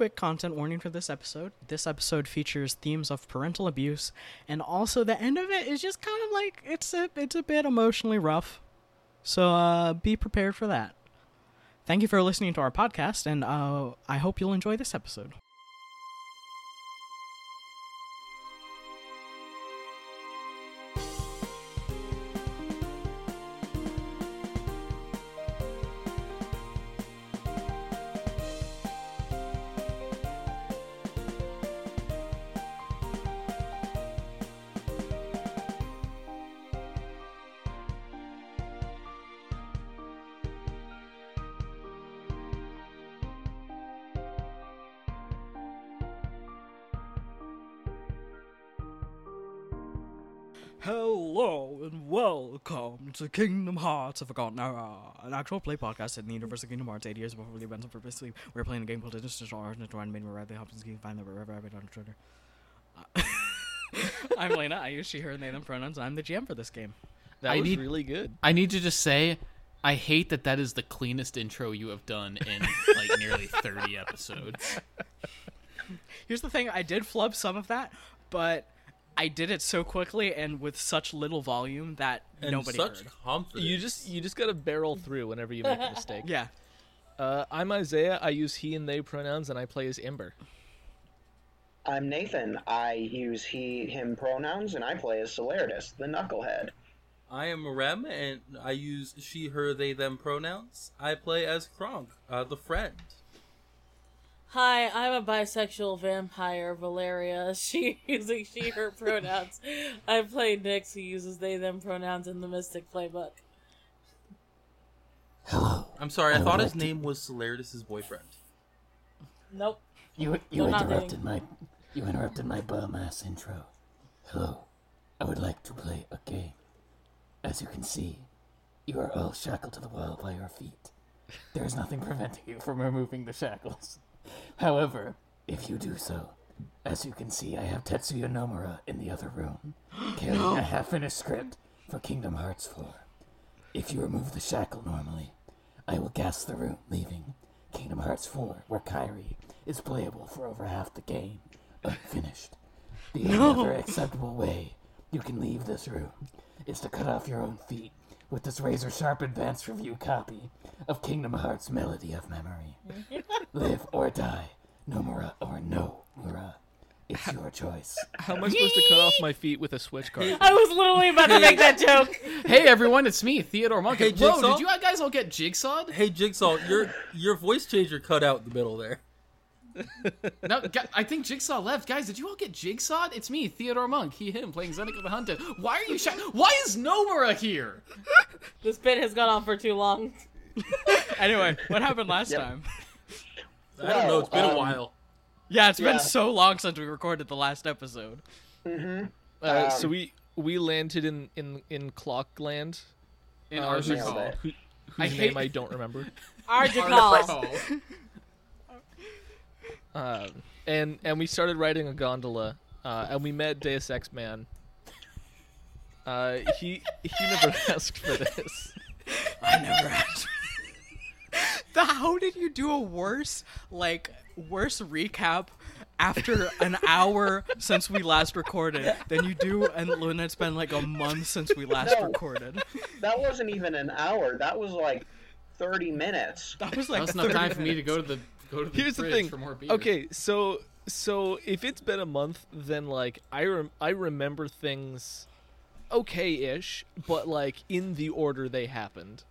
quick content warning for this episode. This episode features themes of parental abuse, and also the end of it is just kind of like it's a it's a bit emotionally rough. So uh, be prepared for that. Thank you for listening to our podcast, and uh, I hope you'll enjoy this episode. Kingdom Hearts of Forgotten Era, an actual play podcast in the universe of Kingdom Hearts 80 years before the events of Birth by Sleep. We're playing a game called Interstitial Art and Torn made me Radley Hopkins. You can find them wherever I've been on Twitter. Uh, I'm Lena. I use she, her, and they, them pronouns. I'm the GM for this game. That I was need- really good. I need to just say, I hate that that is the cleanest intro you have done in like nearly 30 episodes. Here's the thing I did flub some of that, but I did it so quickly and with such little volume that and nobody such heard. confidence. You just you just gotta barrel through whenever you make a mistake. Yeah. Uh, I'm Isaiah. I use he and they pronouns, and I play as Ember. I'm Nathan. I use he, him pronouns, and I play as Solaritus, the knucklehead. I am Rem, and I use she, her, they, them pronouns. I play as Kronk, uh, the friend. Hi, I'm a bisexual vampire, Valeria. She using she, her pronouns. I play Nyx, who uses they, them pronouns in the Mystic Playbook. Hello. I'm sorry, I, I thought his like to- name was Solaritus' boyfriend. Nope. You you You're interrupted my you interrupted my bum ass intro. Hello, I would like to play a game. As you can see, you are all shackled to the wall by your feet. There is nothing preventing you from removing the shackles. However, if you do so, as you can see, I have Tetsuya Nomura in the other room, carrying a half-finished script for Kingdom Hearts 4. If you remove the shackle normally, I will gas the room, leaving Kingdom Hearts 4, where Kairi is playable for over half the game, unfinished. The only other acceptable way you can leave this room is to cut off your own feet with this razor sharp advanced review copy of Kingdom Hearts Melody of Memory. Live or die, Nomura or no Mura. It's your choice. How am I supposed to cut off my feet with a switch card? I was literally about to make that joke. Hey everyone, it's me, Theodore Monk. Hey, Whoa, Jigsaw? did you guys all get jigsawed? Hey, Jigsaw, your your voice changer cut out in the middle there. No, I think Jigsaw left. Guys, did you all get jigsawed? It's me, Theodore Monk. He, him, playing Zeneca the Hunted. Why are you sh- Why is Nomura here? This bit has gone on for too long. Anyway, what happened last Yep. time? I don't know, it's been a um, while. Yeah, it's Yeah. been so long since we recorded the last episode. Uh, so Um, we we landed in in in Clockland, In uh, whose, nailed Archicall. it. who, I whose hate- name I don't remember. Archicall. Um, and and we started riding a gondola, uh, and we met Deus Ex Man. Uh, he he never asked for this. I never asked. the, how did you do a worse, like, worse recap after an hour since we last recorded than you do, and when it's been like a month since we last No. recorded? That wasn't even an hour. That was like 30 minutes. That was That like was enough 30 time for me to go to the go to the Here's the thing. for more beer. Okay, so so if it's been a month, then like I rem- I remember things okay-ish, but like in the order they happened.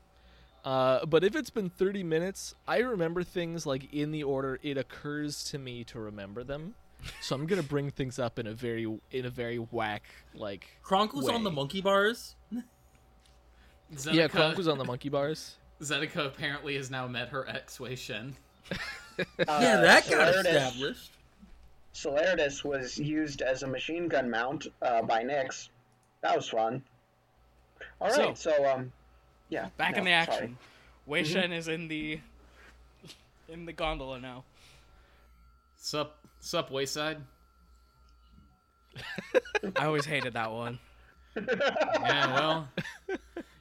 Uh, but if it's been 30 minutes, I remember things like in the order it occurs to me to remember them. So I'm gonna bring things up in a very in a very whack like. Kronk was on the monkey bars. Zeneca, Yeah, Kronk was on the monkey bars. Zeneca apparently has now met her ex Wei Shen. Uh, yeah, that got Solaritus- established. Solaritus was used as a machine gun mount uh, by Nix. That was fun. All right, so, um, yeah. Back in no, the sorry. action. Wei Shen is in the in the gondola now. Sup, sup, Wayside. I always hated that one. Yeah, well,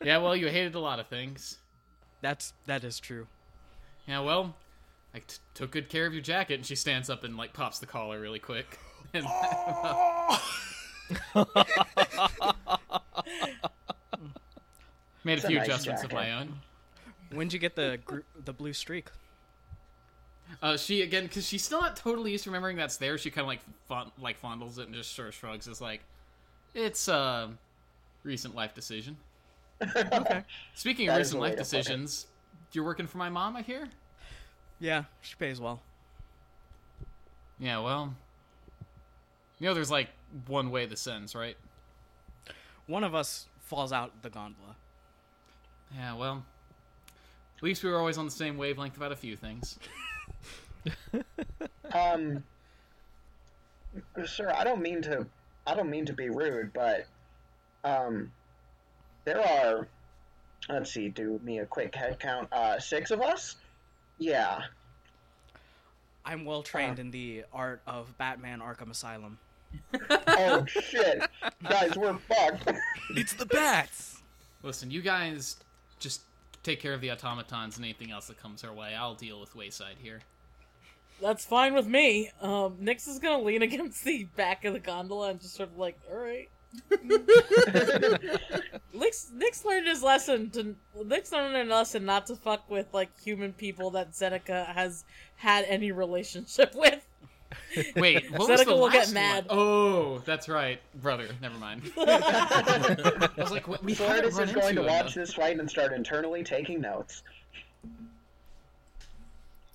yeah, well, you hated a lot of things. That's that is true. Yeah, well, I I t- took good care of your jacket, and she stands up and like pops the collar really quick. And made a It's a few nice adjustments of my own. When'd you get the gr- the blue streak? Uh, she again, because she's still not totally used to remembering that's there. She kind of like fond- like fondles it and just sort of shrugs. Is like, it's a recent life decision. Okay. Speaking of That is recent life to put it. decisions, you're working for my mom, I hear. Yeah, she pays well. Yeah, well, you know, there's like one way this ends, right? One of us falls out the gondola. Yeah, well, at least we were always on the same wavelength about a few things. Um, sir, I don't mean to. I don't mean to be rude, but um, there are. Let's see. Do me a quick head count. Uh, six of us. Yeah. I'm well trained in the art of Batman Arkham Asylum. Oh shit, guys, we're fucked. It's the bats. Listen, you guys just take care of the automatons and anything else that comes our way. I'll deal with Wayside here. That's fine with me. Um, Nix is gonna lean against the back of the gondola and just sort of like, all right. Nix, Nix learned his lesson to Nix learned a lesson not to fuck with like human people that Zeneca has had any relationship with. Wait, what was Zeneca the will get mad. one? Oh, that's right, brother. Never mind. I was like, what- we haven't is going to into him, watch this fight and start internally taking notes.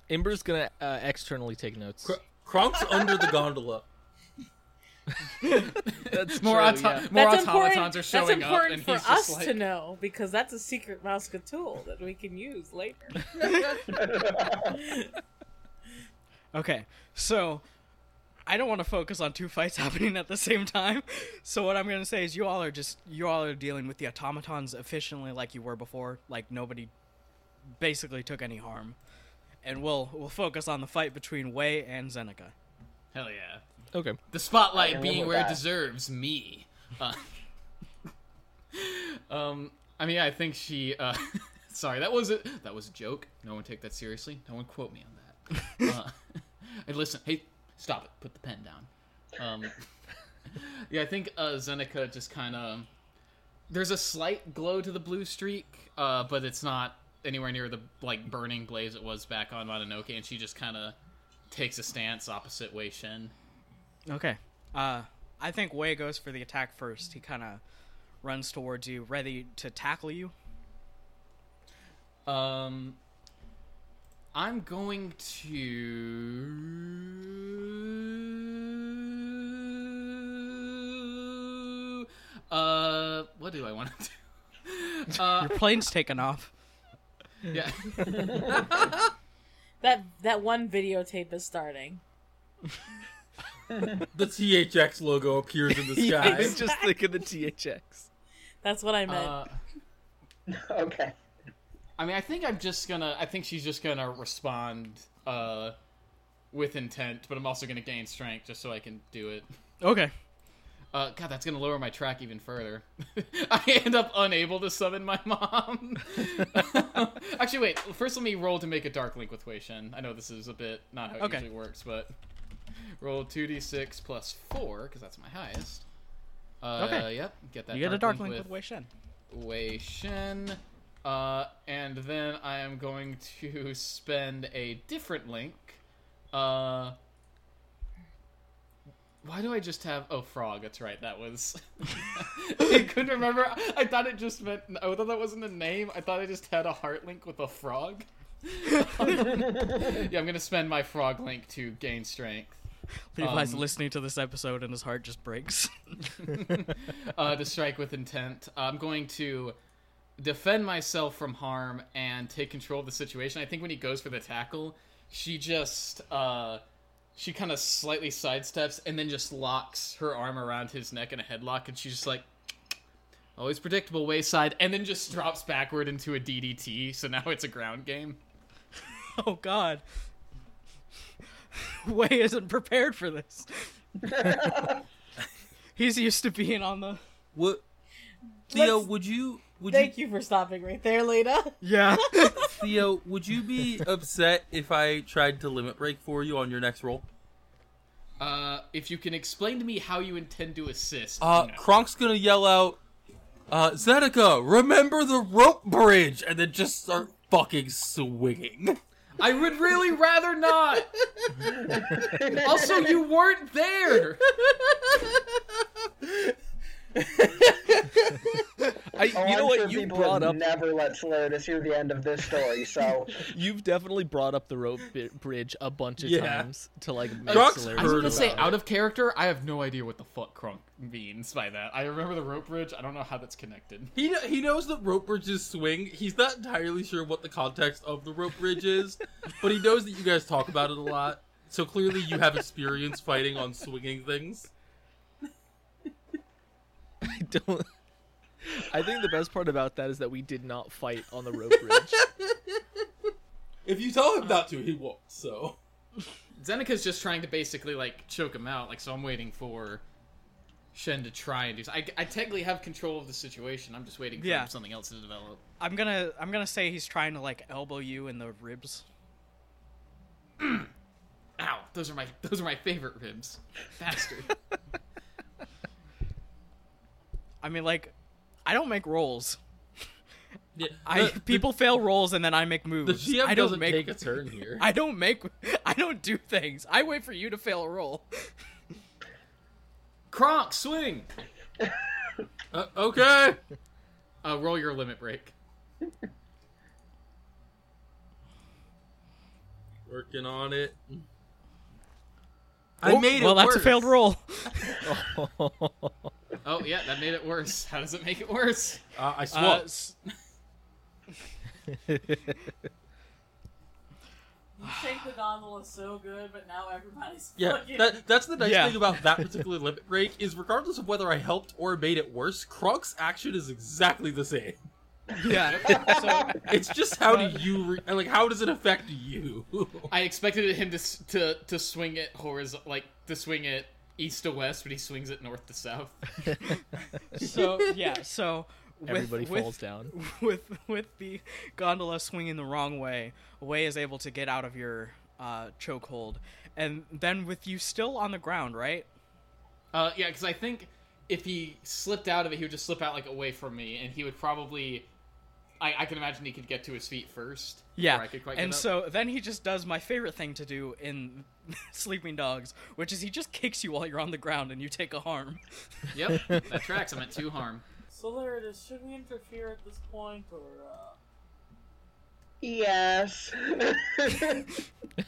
Ember's gonna uh, externally take notes. Cr- Kronk's under the gondola. That's More, true, auto- yeah. more that's automatons important. are showing that's up, important and for us like, to know because that's a secret Mouseketool that we can use later. Okay, so I don't want to focus on two fights happening at the same time. So what I'm gonna say is you all are just you all are dealing with the automatons efficiently like you were before. Like nobody basically took any harm, and we'll we'll focus on the fight between Wei and Zeneca. Hell yeah. Okay. The spotlight being live with where it deserves me. Uh, um, I mean, I think she. Uh, sorry, that was a that was a joke. No one take that seriously. No one quote me on that. Uh, and listen, hey, stop it. Put the pen down. Um, yeah, I think uh, Zeneca just kind of. There's a slight glow to the blue streak, uh, but it's not anywhere near the like burning blaze it was back on Mononoke, and she just kind of takes a stance opposite Wei Shen. Okay. Uh, I think Wei goes for the attack first. He kind of runs towards you, ready to tackle you. Um, I'm going to. Uh, what do I want to do? Uh, Your plane's taken off. yeah. that that one videotape is starting. The THX logo appears in the I sky. was just thinking the THX. That's what I meant. Uh, okay. I mean, I think I'm just gonna. I think she's just gonna respond uh, with intent, but I'm also gonna gain strength just so I can do it. Okay. Uh, God, that's gonna lower my track even further. I end up unable to summon my mom. Actually, wait. First, let me roll to make a dark link with Wei Shen. I know this is a bit not how it Okay. usually works, but roll two d six plus four because that's my highest. Uh, Okay. Yep. Get that. You get a dark link link with Wei Shen. Wei Shen. Uh, and then I am going to spend a different link. Uh, why do I just have oh frog? That's right. That was I couldn't remember. I thought it just meant. I thought that wasn't a name. I thought I just had a heart link with a frog. yeah, I'm gonna spend my frog link to gain strength. Levi's Um, listening to this episode and his heart just breaks. uh, to strike with intent. I'm going to defend myself from harm and take control of the situation. I think when he goes for the tackle, she just uh, she kind of slightly sidesteps and then just locks her arm around his neck in a headlock, and she's just like. Always predictable wayside, and then just drops backward into a DDT. So now it's a ground game. oh God. Wei isn't prepared for this. He's used to being on the. What, Theo? Let's- Would you? Would Thank you? you for stopping right there, Lena. Yeah. Theo, would you be upset if I tried to limit break for you on your next roll? Uh, if you can explain to me how you intend to assist. Uh, no. Kronk's gonna yell out, uh, Zeneca, remember the rope bridge, and then just start fucking swinging. I would really rather not. also, you weren't there. I, Oh, you know I'm what? sure You people brought up. never let Solaritus hear the end of this story, so You've definitely brought up the rope bi- bridge a bunch of Yeah. times to like make Drugs I was gonna say, about out of character, I have no idea what the fuck Crunk means by that. I remember the rope bridge. I don't know how that's connected. He he knows that rope bridges swing. He's not entirely sure what the context of the rope bridge is, but he knows that you guys talk about it a lot. So clearly, you have experience fighting on swinging things. I don't. I think the best part about that is that we did not fight on the rope bridge. If you tell him not to, he won't. So Zeneca's just trying to basically like choke him out. Like, so I'm waiting for Shen to try and do. I, I technically have control of the situation. I'm just waiting for Yeah. something else to develop. I'm gonna I'm gonna say he's trying to like elbow you in the ribs. Ow! Those are my those are my favorite ribs. Bastard. I mean, like, I don't make rolls. yeah, I the, people fail rolls and then I make moves. the GM I don't doesn't make take a turn here. I don't make I don't do things. I wait for you to fail a roll. Kronk, swing. Uh, okay. Uh, roll your limit break. Working on it. I Oh, made it. well, that's a failed roll. Oh yeah, that made it worse. How does it make it worse? Uh, I Uh, swapped. s- You shake the gondola so good, but now everybody's Yeah, fucking. that, that's the nice Yeah. thing about that particular limit break is regardless of whether I helped or made it worse, Kronk's action is exactly the same. yeah. So It's just how do you re- like how does it affect you? I expected him to to to swing it horizontal, like to swing it east to west, but he swings it north to south. so yeah. So with, Everybody with, falls down. with with the gondola swinging the wrong way, Wei is able to get out of your uh, chokehold, and then with you still on the ground, right? Uh, yeah, because I think if he slipped out of it, he would just slip out like away from me, and he would probably. I, I can imagine he could get to his feet first. Yeah. I could quite and so then he just does my favorite thing to do in Sleeping Dogs, which is he just kicks you while you're on the ground and you take a harm. Yep, that tracks. I'm at two harm. Solaritus, should we interfere at this point, or uh... yes.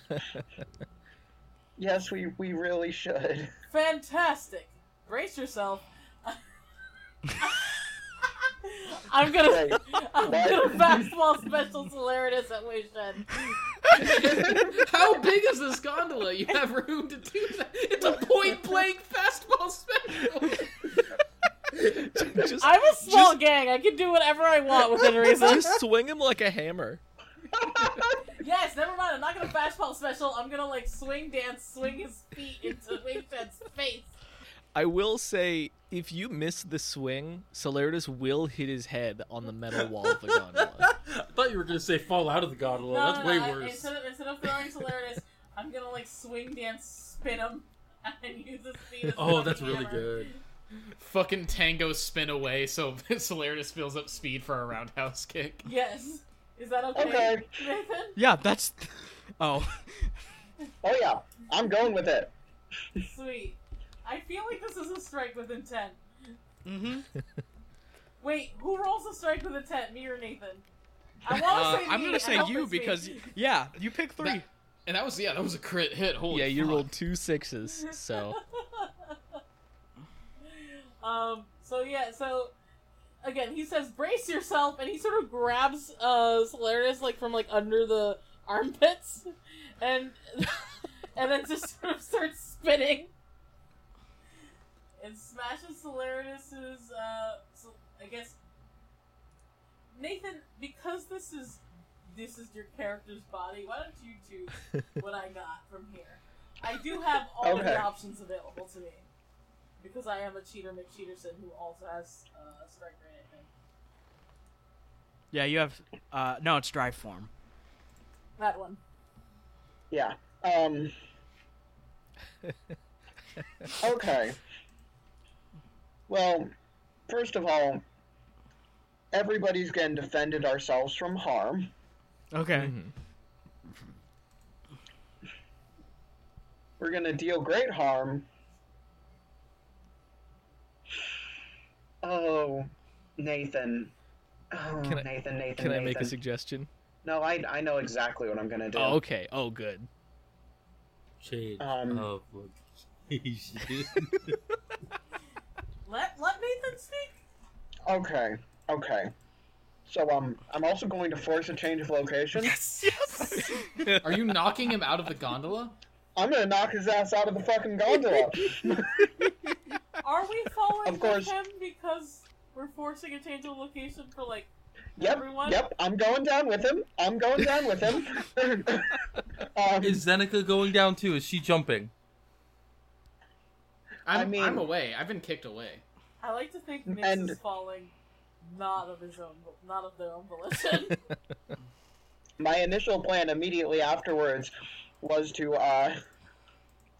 yes, we we really should. fantastic? Brace yourself. I'm gonna, Wait, I'm what? gonna fastball special Solaritus at Wei Shen. How big is this gondola? You have room to do that. It's a point blank fastball special. just, I'm a small gang. I can do whatever I want within reason. just swing him like a hammer. Yes, never mind. I'm not gonna fastball special. I'm gonna like swing dance, swing his feet into Wei Shen's face. I will say, if you miss the swing, Solaritus will hit his head on the metal wall of the gondola. I thought you were gonna say fall out of the gondola. No, That's no, way no, I- worse. Instead of, instead of throwing Solaritus, I'm gonna like swing dance, spin him, and use his feet as Oh, fucking that's really hammer. good. Fucking tango spin away, so Solaritus fills up speed for a roundhouse kick. Yes. Is that okay, Okay. Nathan? Yeah, that's. Oh, Oh yeah, I'm going with it. Sweet. I feel like this is a strike with intent. mm-hmm. Wait, who rolls a strike with intent? Me or Nathan? I want to Uh, say I'm me, gonna say you us me. because yeah, you pick three. That- And that was yeah, that was a crit hit. Holy yeah, you fuck. rolled two sixes, so Um. So yeah. So again, he says, "Brace yourself," and he sort of grabs uh Solarius like from like under the armpits, and and then just sort of starts spinning, and smashes Solarius's. Uh, so, I guess Nathan, because this is this is your character's body. Why don't you choose what I got from here? I do have all of Okay. the options available to me because I am a cheater McCheaterson who also has uh, strike rate. I. Yeah, you have. Uh, no, it's drive form. That one. Yeah. Um. Okay. Well, first of all, everybody's getting defended ourselves from harm. Okay. Mhm. We're gonna deal great harm. Oh, Nathan. Oh, Can I- Nathan, Nathan, Can I Nathan. make a suggestion? No, I, I know exactly what I'm gonna do. Oh, okay. Oh, good. Change Um, of location. Let let Nathan speak. Okay, okay. So um, I'm also going to force a change of location. Yes. yes! Are you knocking him out of the gondola? I'm gonna knock his ass out of the fucking gondola. Are we following Of course. him because we're forcing a change of location for like yep, Everyone? yep. I'm going down with him. I'm going down with him. um, Is Zeneca going down too? Is she jumping? I'm, I mean- I'm away. I've been kicked away. I like to think Nix And- is falling not of his own not of their own volition. my initial plan immediately afterwards was to uh,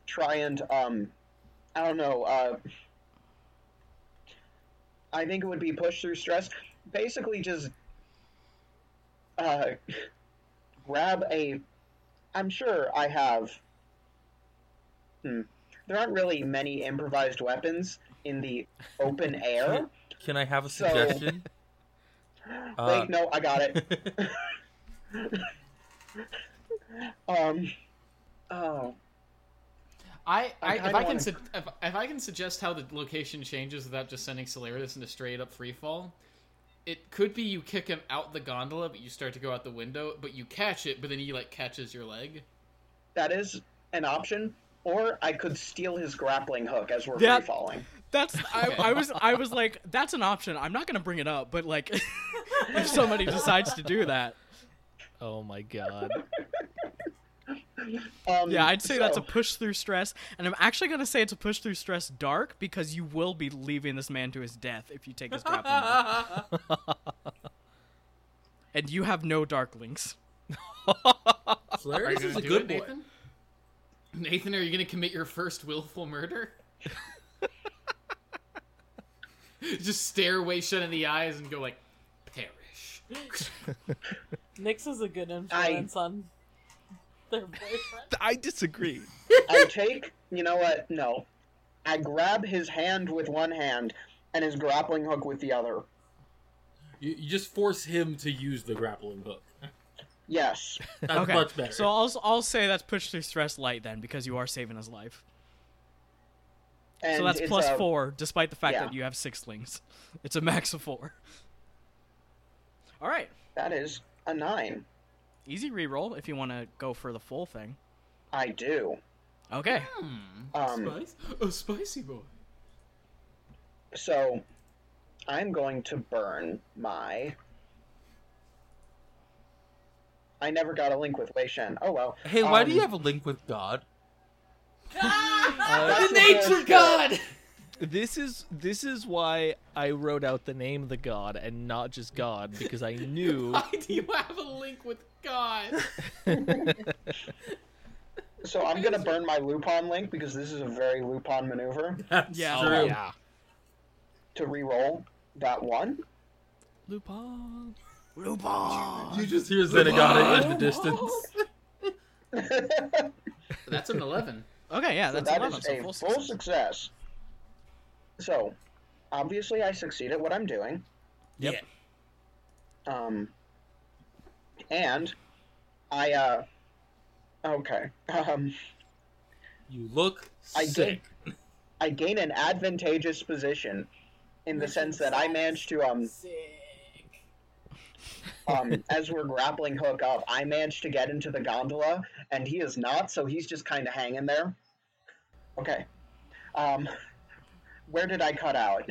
try and um, I don't know. Uh, I think it would be push through stress. Basically, just uh, grab a. I'm sure I have. Hmm. There aren't really many improvised weapons in the open air. Can I have a So- suggestion? Uh, Wait, no, I got it. um. Oh. I, I I, if I can su- if, if I can suggest how the location changes without just sending Solarius into straight up free fall, it could be you kick him out the gondola, but you start to go out the window, but you catch it, but then he like catches your leg. That is an option. Or I could steal his grappling hook as we're That- free falling. That's I, I was I was like that's an option. I'm not gonna bring it up, but like if somebody decides to do that, Oh my god. Um, yeah, I'd say that's a push through stress, and I'm actually gonna say it's a push through stress dark because you will be leaving this man to his death if you take his grappling hook, and you have no dark links. Are you Solarius gonna is a good it, boy. Nathan? Nathan, are you gonna commit your first willful murder? just stare away, shut in the eyes, and go like, perish. Nix is a good influence on their boyfriend. I disagree. I take. You know what? No. I grab his hand with one hand and his grappling hook with the other. You, you just force him to use the grappling hook. Yes. That's okay, much better. so I'll I'll say that's push through stress light then because you are saving his life. And so that's plus a- four, despite the fact yeah. that you have six slings. It's a max of four. All right, That is a nine. easy reroll if you want to go for the full thing. I do. Okay. Hmm. Um, Spice? Oh, spicy boy. So, I'm going to burn my. I never got a link with Wei Shen. Oh well. hey, why do Um, you have a link with God? That's the the nature god! This is this is why I wrote out the name of the god and not just God because I knew Why do you have a link with God? So I'm gonna burn my Lupin link because this is a very Lupin maneuver That's Yeah. Oh true. yeah. to re-roll that one. Lupin. You just hear Zenigata in the distance. That's an 11. Okay, yeah, So that's that 11, is so a full full success. success. So, obviously, I succeed at what I'm doing. Yep. Um, and I uh, okay. Um, You look I sick. I gain an advantageous position in the sense that I managed to um Sick. Um as we're grappling hook up, I managed to get into the gondola, and he is not, so he's just kind of hanging there. Okay. Um, where did I cut out?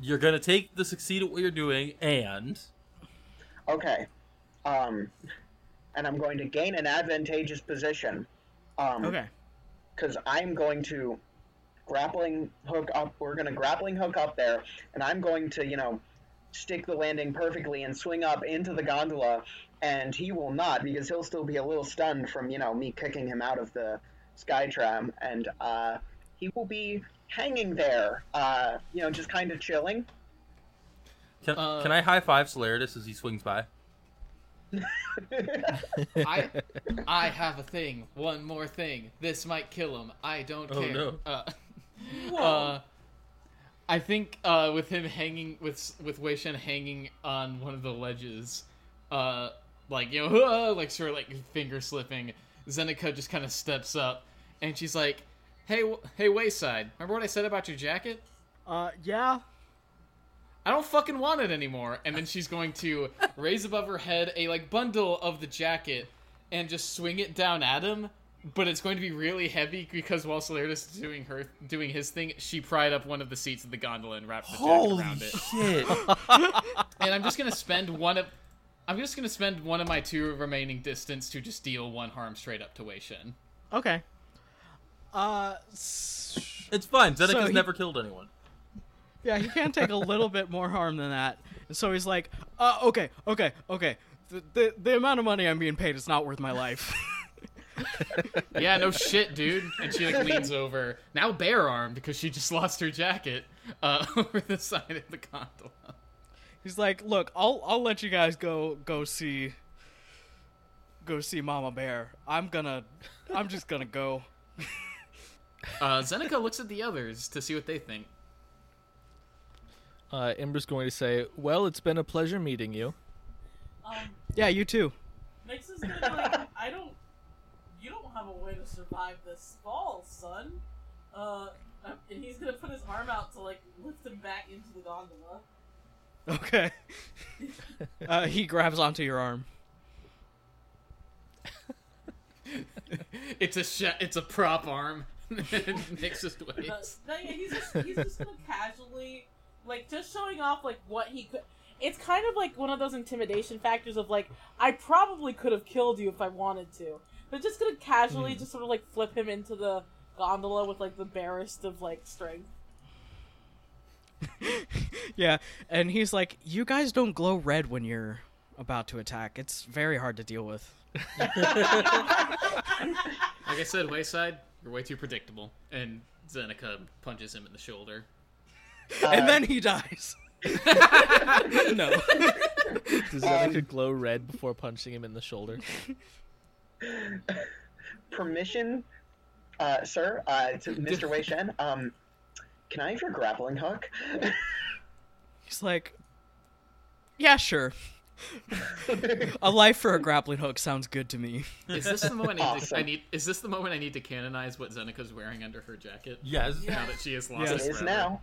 You're gonna take the succeed at what you're doing, and Okay. Um, and I'm going to gain an advantageous position. Um, Okay. Because I'm going to grappling hook up. We're going to grappling hook up there, and I'm going to, you know, stick the landing perfectly and swing up into the gondola, and he will not because he'll still be a little stunned from you know me kicking him out of the sky tram, and uh, he will be hanging there, uh, you know, just kind of chilling. Can, Uh, can I high five Solaritus as he swings by? I I have a thing. One more thing. This might kill him. I don't Oh, care. no. Uh, uh, I think uh, with him hanging with with Wei Shen hanging on one of the ledges, uh, like you know, like sort of like finger slipping. Zeneca just kind of steps up, and she's like, "Hey, w- hey, Wayside. Remember what I said about your jacket? Uh, yeah. I don't fucking want it anymore. And then she's going to raise above her head a like bundle of the jacket and just swing it down at him. But it's going to be really heavy because while Solaritus is doing her doing his thing, she pried up one of the seats of the gondola and wrapped the jacket around it. shit! And I'm just gonna spend one of I'm just gonna spend one of my two remaining distance to just deal one harm straight up to Wei Shen. Okay. Uh, s- it's fine. Zeneca's So he- never killed anyone. yeah, he can take a little bit more harm than that. And so he's like, uh, okay, okay, okay. The, the, the amount of money I'm being paid is not worth my life. Yeah, no shit, dude. And she like leans over, now bare armed because she just lost her jacket, uh, over the side of the gondola. He's like, look, I'll I'll let you guys go go see go see Mama Bear. I'm gonna I'm just gonna go. Uh, Zeneca looks at the others to see what they think. Uh, Ember's going to say, "Well, it's been a pleasure meeting you." Um, Yeah, you too. Nyx is gonna like, I don't. You don't have a way to survive this fall, son. Uh, and he's gonna put his arm out to like lift him back into the gondola. Okay. uh, he grabs onto your arm. It's a sh- it's a prop arm. Nick's just waits. Uh, no, yeah, he's just he's just gonna casually, like, just showing off like what he could. It's kind of like one of those intimidation factors of like, I probably could have killed you if I wanted to. But just gonna casually hmm. just sort of like flip him into the gondola with like the barest of like strength. Yeah, and he's like, "You guys don't glow red when you're about to attack. It's very hard to deal with." Like I said, Wayside, you're way too predictable. And Zeneca punches him in the shoulder. and then he dies. no. Does Zeneca um, glow red before punching him in the shoulder? Permission, uh, sir, uh, to Mr. Wei Shen. Um, can I have your grappling hook? He's like, "Yeah, sure. a life for a grappling hook sounds good to me." Is this the moment I need, to, I need? Is this the moment I need to canonize what Zeneca's wearing under her jacket? Yes. Now that she has lost Yes. it it is forever? now.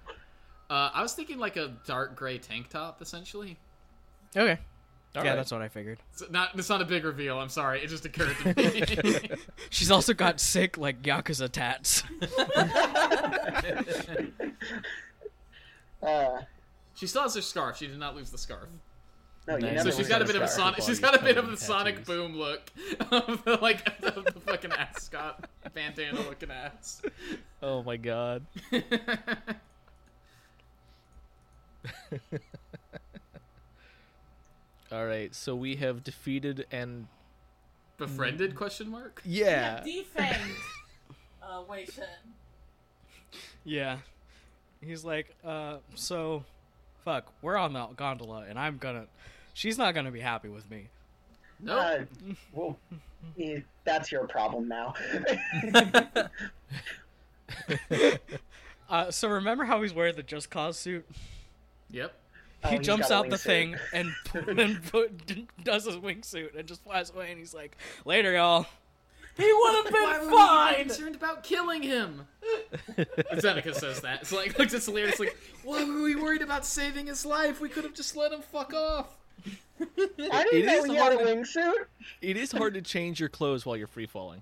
Uh, I was thinking like a dark gray tank top, essentially. Okay. All yeah, right. that's what I figured. It's not. It's not a big reveal. I'm sorry. It just occurred to me. She's also got sick like yakuza tats. Uh, she still has her scarf. She did not lose the scarf. no, you Nice. never So she's got a bit of a sonic. She's Body's got a bit of in the sonic boom look of the like of the fucking ascot bandana looking ass. Oh my god. All right, so we have defeated and Befriended? Question mark. yeah. defanged. uh, Wei Shen. yeah. He's like, uh, so, fuck, we're on the gondola, and I'm gonna. She's not gonna be happy with me. No. Uh, well, eh, that's your problem now. Uh, so remember how he's wearing the Just Cause suit? Yep. Oh, he he's jumps out the wingsuit. thing and and put, does his wingsuit and just flies away. And he's like, "Later, y'all." He would have Why been were we fine. concerned about killing him? Zeneca says that. It's like looks at Solaire. It's like, why were we worried about saving his life? We could have just let him fuck off. I didn't know is he had a wingsuit. It is hard to change your clothes while you're free falling.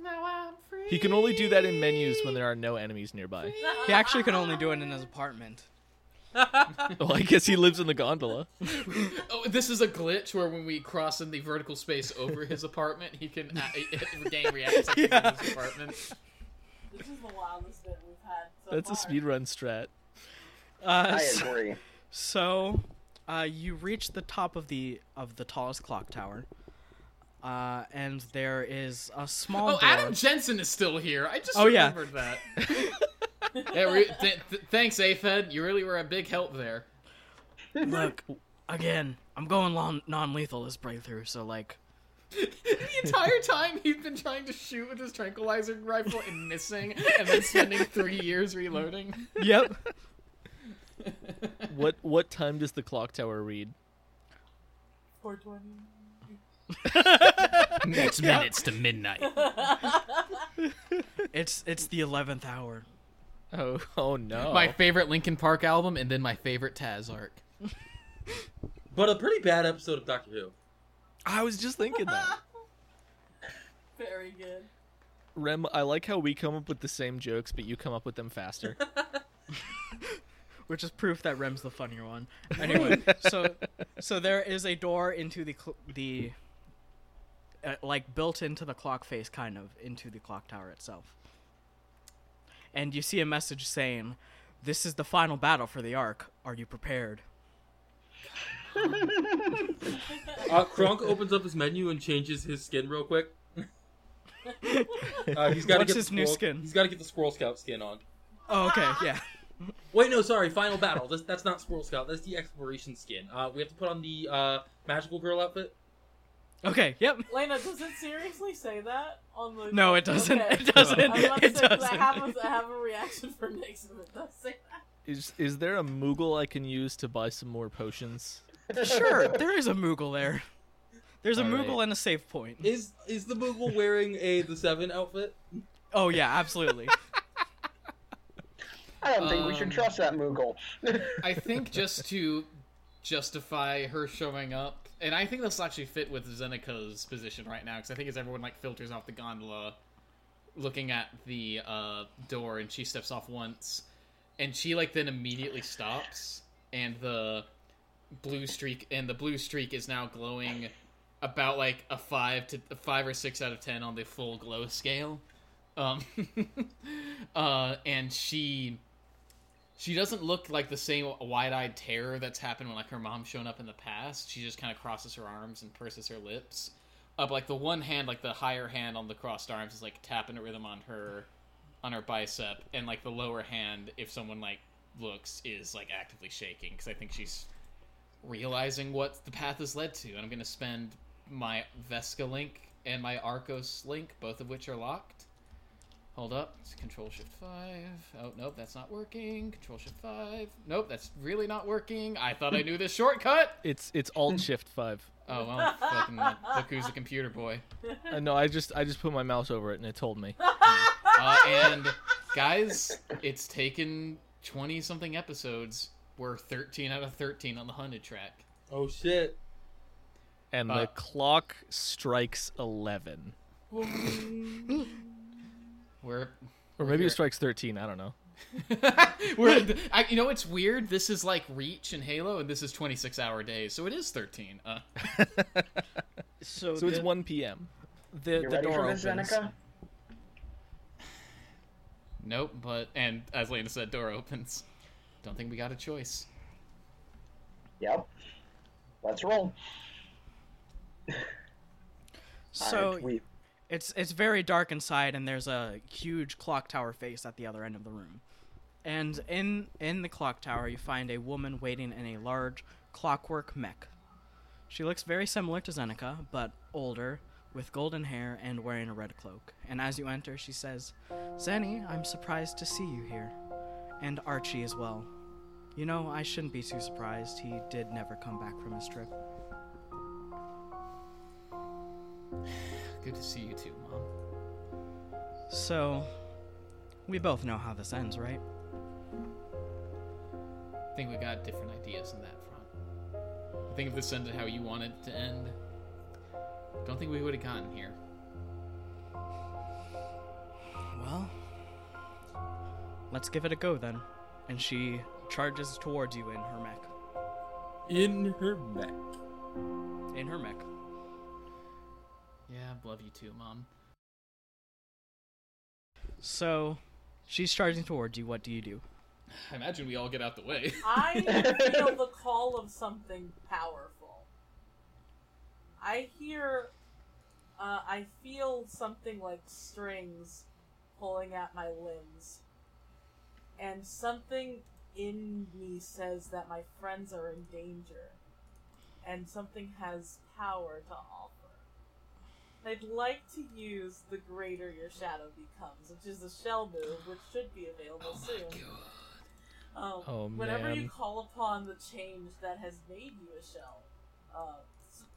Now I'm free. He can only do that in menus when there are no enemies nearby. He actually can only do it in his apartment. Well, I guess he lives in the gondola. Oh, this is a glitch where when we cross in the vertical space over his apartment, he can uh, gain reaction seconds Yeah. in his apartment. This is the wildest bit we've had. So That's a far. speedrun strat. Uh, I so, agree. so, Uh, you reach the top of the of the tallest clock tower, uh, and there is a small Oh, door. Adam Jensen is still here. I just Oh, yeah. remembered that. yeah, re- th- th- thanks, Aphid. You really were a big help there. Look, again, I'm going long, non-lethal this breakthrough, so like, the entire time he's been trying to shoot with his tranquilizer rifle and missing, and then spending three years reloading. yep. What what time does the clock tower read? 420. Next minutes to midnight. It's it's the eleventh hour. Oh oh no. My favorite Linkin Park album, and then my favorite Taz arc. But a pretty bad episode of Doctor Who. I was just thinking that. Very good. Rem, I like how we come up with the same jokes, but you come up with them faster. which is proof that Rem's the funnier one. Anyway, so so there is a door into the cl- the uh, like built into the clock face, kind of into the clock tower itself, and you see a message saying, "This is the final battle for the Ark. Are you prepared?" Uh, Kronk opens up his menu and changes his skin real quick. Uh, he's got to get his the new skin? He's got to get the Squirrel Scout skin on. Oh, okay, yeah. Wait, no, sorry. Final battle. That's, that's not Squirrel Scout. That's the exploration skin. Uh, we have to put on the uh, magical girl outfit. Okay, yep. Lena, does it seriously say that on the? No, it doesn't. Okay. It doesn't. I was about to It say, 'cause doesn't. I have, a, I have a reaction for Nix if it does say that. is is there a Moogle I can use to buy some more potions? Sure, there is a Moogle there. There's a All Moogle right. and a save point. Is is the Moogle wearing a the Seven outfit? Oh yeah, absolutely. I don't think we should Um, trust that Moogle. I think just to justify her showing up, and I think this will actually fit with Zeneca's position right now, because I think as everyone like filters off the gondola, looking at the uh, door, and she steps off once, and she like then immediately stops, and the blue streak and the blue streak is now glowing about like a five to five or six out of ten on the full glow scale. Um, uh, and she she doesn't look like the same wide-eyed terror that's happened when like her mom's shown up in the past. She just kind of crosses her arms and purses her lips. But, like the one hand, like the higher hand on the crossed arms, is like tapping a rhythm on her, on her bicep, and like the lower hand, if someone like looks, is like actively shaking because I think she's realizing what the path has led to. And I'm gonna spend my Vesca link and my Arcos link, both of which are locked. Hold up. It's Control Shift 5. Oh, nope, that's not working. Control Shift 5. Nope, that's really not working. I thought I knew this shortcut. It's it's Alt Shift Five. Oh, well, fucking look who's a computer boy. Uh, no, I just I just put my mouse over it and it told me. Uh, and, guys, it's taken 20 something episodes. We're 13 out of 13 on the Hunted track. Oh shit! And Uh, the clock strikes eleven, We're. or maybe Here. it strikes thirteen. I don't know. We're, I, you know, it's weird. This is like Reach and Halo, and this is 26 hour days, so it is 13. Uh, So, So it's one p.m. the, the ready door for opens. Zeneca? Nope, but and as Lena said, door opens. Don't think we got a choice. Yep. Let's roll. So Alright, we It's it's very dark inside, and there's a huge clock tower face at the other end of the room. And in in the clock tower, you find a woman waiting in a large clockwork mech. She looks very similar to Zeneca, but older, with golden hair and wearing a red cloak. And as you enter, she says, "Zenny, I'm surprised to see you here, and Archie as well. You know, I shouldn't be too surprised. He did never come back from his trip." Good to see you too, Mom. So, we both know how this ends, right? I think we got different ideas on that front. I think if this ended how you wanted it to end, don't think we would have gotten here. Well, let's give it a go then. And she charges towards you in her mech. In her mech. In her mech. Yeah, love you too, Mom. So, she's charging towards you. What do you do? I imagine we all get out the way. I feel the call of something powerful. I hear, uh, I feel something like strings pulling at my limbs. And something in me says that my friends are in danger. And something has power to offer. I'd like to use the greater your shadow becomes, which is a shell move, which should be available soon. Um, Oh, whenever you call upon the change that has made you a shell, uh,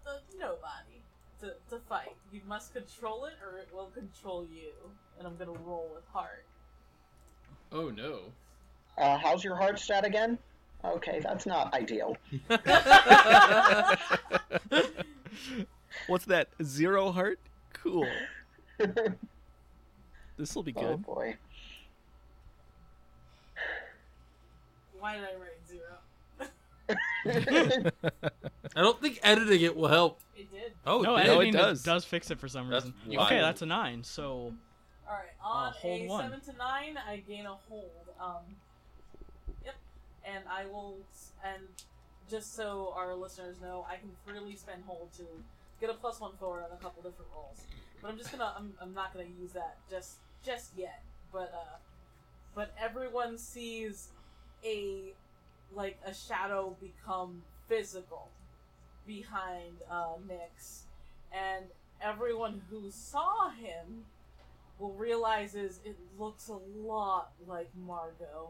uh, nobody to, to fight, you must control it or it will control you. And I'm gonna roll with heart. Oh no. Uh, how's your heart stat again? Okay, that's not ideal. What's that? Zero heart? Cool. This will be good. Oh boy. Why did I write zero? I don't think editing it will help. It did. Oh, no, it No, editing it does. does fix it for some reason. wild. Okay, that's a nine. So Alright, on hold a one. 7 to 9, I gain a hold. Um, yep. And I will, and just so our listeners know, I can freely spend hold to get a plus one forward on a couple different rolls. But I'm just gonna, I'm, I'm not gonna use that just, just yet. But, uh, but everyone sees a, like, a shadow become physical behind, uh, Nyx. And everyone who saw him will realizes it looks a lot like Margot.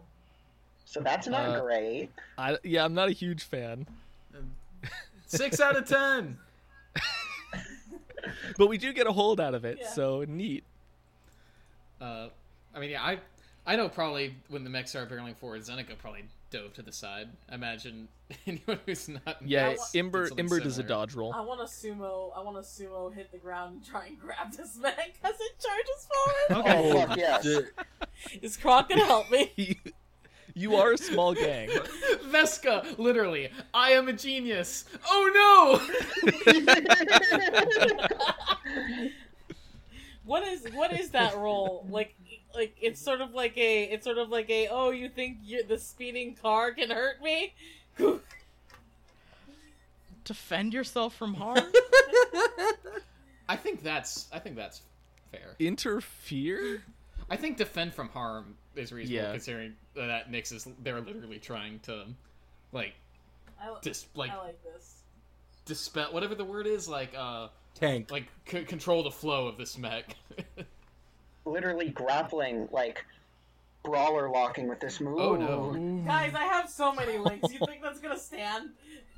So that's not Uh, great. I, yeah, I'm not a huge fan, Six out of ten. but we do get a hold out of it, Yeah. so neat. Uh, I mean, yeah, I I know probably when the mechs started barreling forward, Zeneca probably dove to the side. I imagine anyone who's not Yeah, I wa- Ember Ember does a similar. dodge roll. I want to sumo. I want to sumo hit the ground and try and grab this man because it charges forward. Oh, fuck yes. Is Kronk gonna help me? You, you are a small gang. Vesca, literally, I am a genius. Oh no! What is what is that role? like? Like it's sort of like a it's sort of like a oh you think the speeding car can hurt me? defend yourself from harm. I think that's I think that's fair. Interfere? I think defend from harm is reasonable Yeah. considering that Nyx is they're literally trying to like I, dis like I like this. dispel whatever the word is like uh Tank. like c- control the flow of this mech. Literally grappling, like brawler locking with this move. Oh, no. Guys, I have so many links. You think that's gonna stand?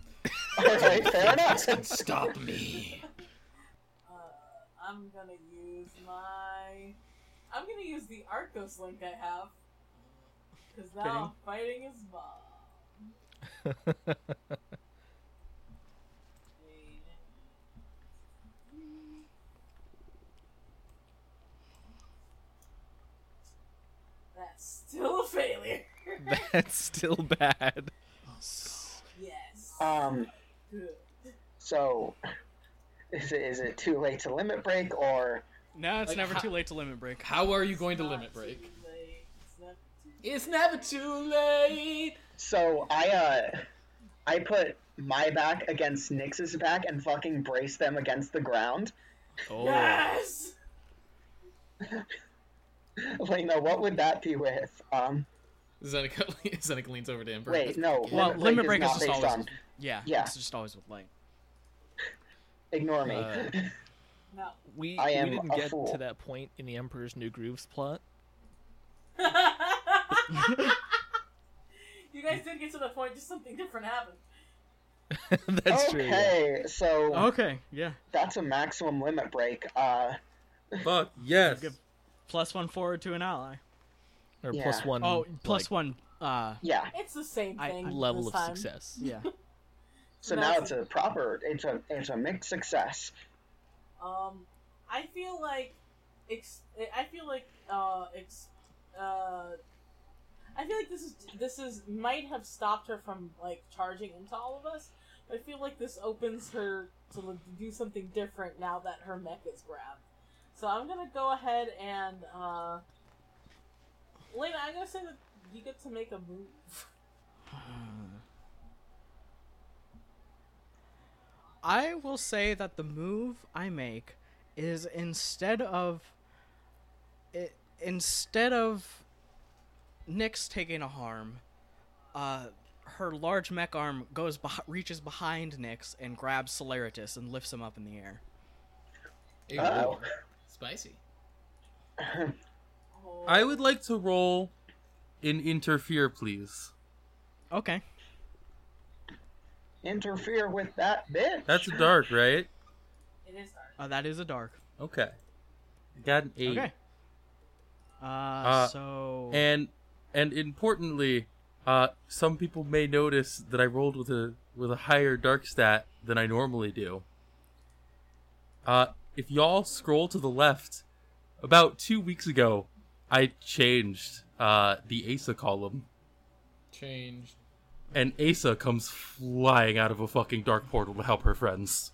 Alright, fair enough. Stop me. Uh, I'm gonna use my. I'm gonna use the Arcos link I have. Because now I'm fighting his mom. That's still a failure. That's still bad. yes. Um, Good. so is it is it too late to limit break or no, it's Like, never how- too late to limit break. How are you going to limit break? It's not too- It's never too late. so I uh I put my back against Nyx's back and fucking brace them against the ground. Oh. Yes. Lena, what would that be with? Um, Zeneca, Zeneca leans over to Ember. wait, no. Well, limit limit break break is is just always. on. Yeah, Yeah. it's just always with light. Ignore me. Uh, No. We, I am we didn't get fool. to that point in the Emperor's New Grooves plot. you guys did get to the point, just something different happened. That's true. yeah. okay, so Okay, yeah. that's a maximum limit break. Uh, Fuck yes. plus One forward to an ally. Or Yeah. plus one. Oh, plus like, one. Uh, yeah. It's the same I- thing. level this of time. success. yeah. So now it's it's a proper. It's a it's a mixed success. Um, I feel like, ex- I feel like, uh, ex- uh, I feel like this is this is might have stopped her from like charging into all of us. I feel like this opens her to l- do something different now that her mech is grabbed. So I'm gonna go ahead and, uh, Lena, I'm gonna say that you get to make a move. I will say that the move I make is instead of it, instead of Nyx taking a harm, uh, her large mech arm goes beh- reaches behind Nyx and grabs Celeritas and lifts him up in the air. Ew, Oh. Spicy. I would like to roll in interfere, please. Okay. Interfere with that bitch. That's a dark, right? it is dark. Uh, that is a dark. Okay. Got an eight. Okay. Uh, Uh, so And and importantly, uh, some people may notice that I rolled with a with a higher dark stat than I normally do. Uh, if y'all scroll to the left, about two weeks ago, I changed uh, the Asa column, Changed. And Asa comes flying out of a fucking dark portal to help her friends.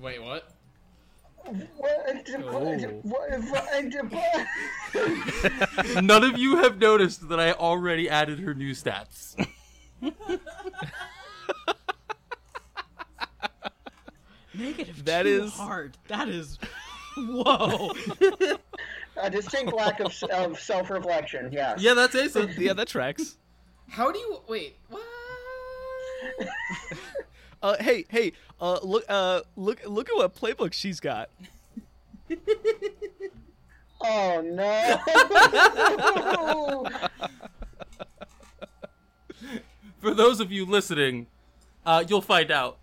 Wait, what? What? What? None of you have noticed that I already added her new stats. negative That two is- hard. That is whoa. A distinct lack of, of self reflection, Yeah. yeah, that's Asa. Yeah, that tracks. How do you wait? What? Uh, hey, hey, uh, look, uh, look, look at what playbook she's got. Oh no! For those of you listening, uh, you'll find out.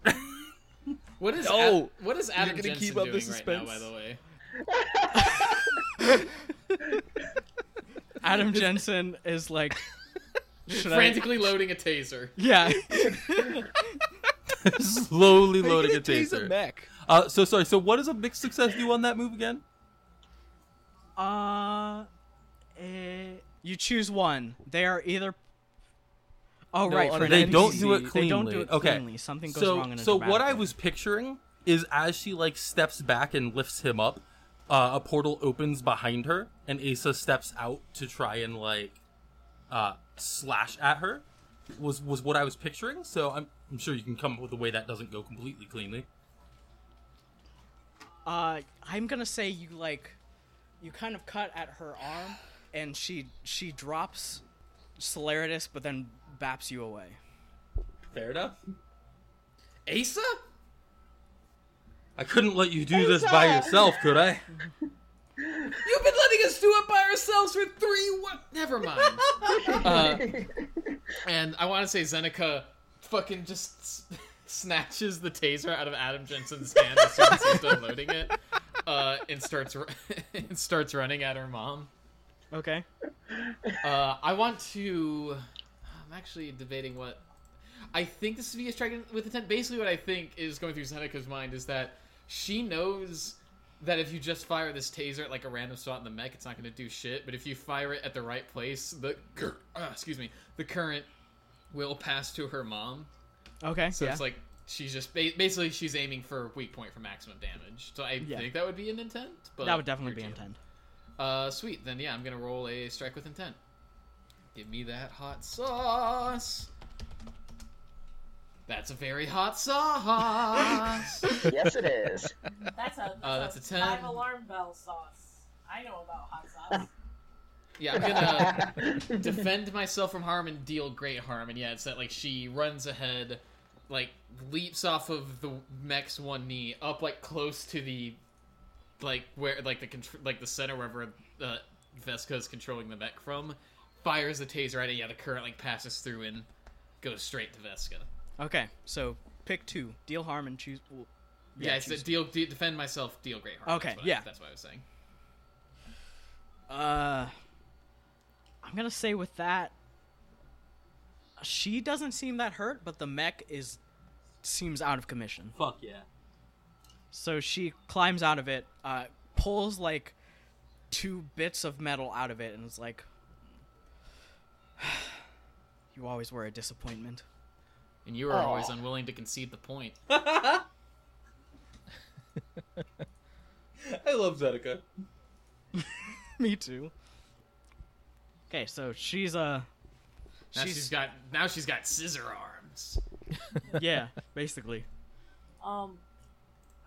What is Oh, Ad- what is Adam gonna Jensen keep up the doing right now? By the way, Adam Jensen is like should I- frantically loading a taser. Yeah. Slowly loading a Make it taser. mech. Uh, so sorry. So what does a mixed success do on that move again? Uh, eh, you choose one. They are either. Oh No, right, for an an They don't do it NPC. cleanly. They don't do it okay. cleanly. Something goes so, wrong in a so what I was picturing is as she like steps back and lifts him up, uh, a portal opens behind her, and Asa steps out to try and like, uh, slash at her. Was was what I was picturing. So I'm I'm sure you can come up with a way that doesn't go completely cleanly. Uh, I'm gonna say you like, you kind of cut at her arm, and she she drops Celeritas, but then baps you away. Fair enough. Asa? I couldn't let you do this by yourself, could I? You've been letting us do it by ourselves for three. What? Never mind. Uh, and I want to say Zeneca fucking just s- snatches the taser out of Adam Jensen's hand as soon as he's done loading it, uh, and starts ru- and starts running at her mom. Okay. Uh, I want to. I'm actually debating what. I think this is strike with intent. Basically, what I think is going through Zeneca's mind is that she knows that if you just fire this taser at like a random spot in the mech, it's not going to do shit. But if you fire it at the right place, the uh, excuse me, the current will pass to her mom. Okay. So yeah. it's like she's just basically she's aiming for weak point for maximum damage. So I Yeah. think that would be an intent. But that would definitely be intent. Uh, sweet. Then yeah, I'm gonna roll a strike with intent. Give me that hot sauce. That's a very hot sauce. yes, it is. That's a, that's, Uh, that's a 10. five alarm bell sauce. I know about hot sauce. yeah, I'm gonna defend myself from harm and deal great harm. And yeah, it's that like she runs ahead, like leaps off of the mech's one knee up like close to the, like where like the contr- like the center wherever uh, Vesca is controlling the mech from, fires the taser at it. Yeah, the current like passes through and goes straight to Vesca. Okay. So pick two. Deal harm and choose. Well, Yeah, it's choose- the deal, de- defend myself, deal great harm. Okay, that's yeah. I, that's what I was saying. Uh, I'm gonna say with that, she doesn't seem that hurt, but the mech is seems out of commission. Fuck yeah. So she climbs out of it, uh, pulls like two bits of metal out of it, and is like, "You always were a disappointment." And you were Aw. always unwilling to concede the point. I love Zeneca. Me too. Okay, so she's uh Now she's, she's got now she's got scissor arms. yeah, basically. Um,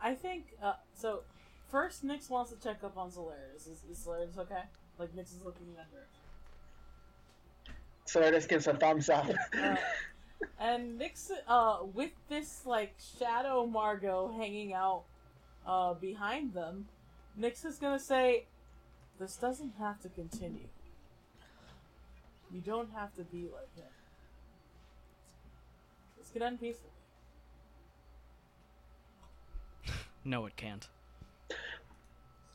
I think uh, so. First, Nyx wants to check up on Solaris. Is, is Solaris okay? Like Nyx is looking at her. Solaris gives a thumbs up. Uh, and Nyx, uh, with this like shadow Margot hanging out uh, behind them, Nyx is gonna say, "This doesn't have to continue. You don't have to be like him. This could end peacefully." No, it can't.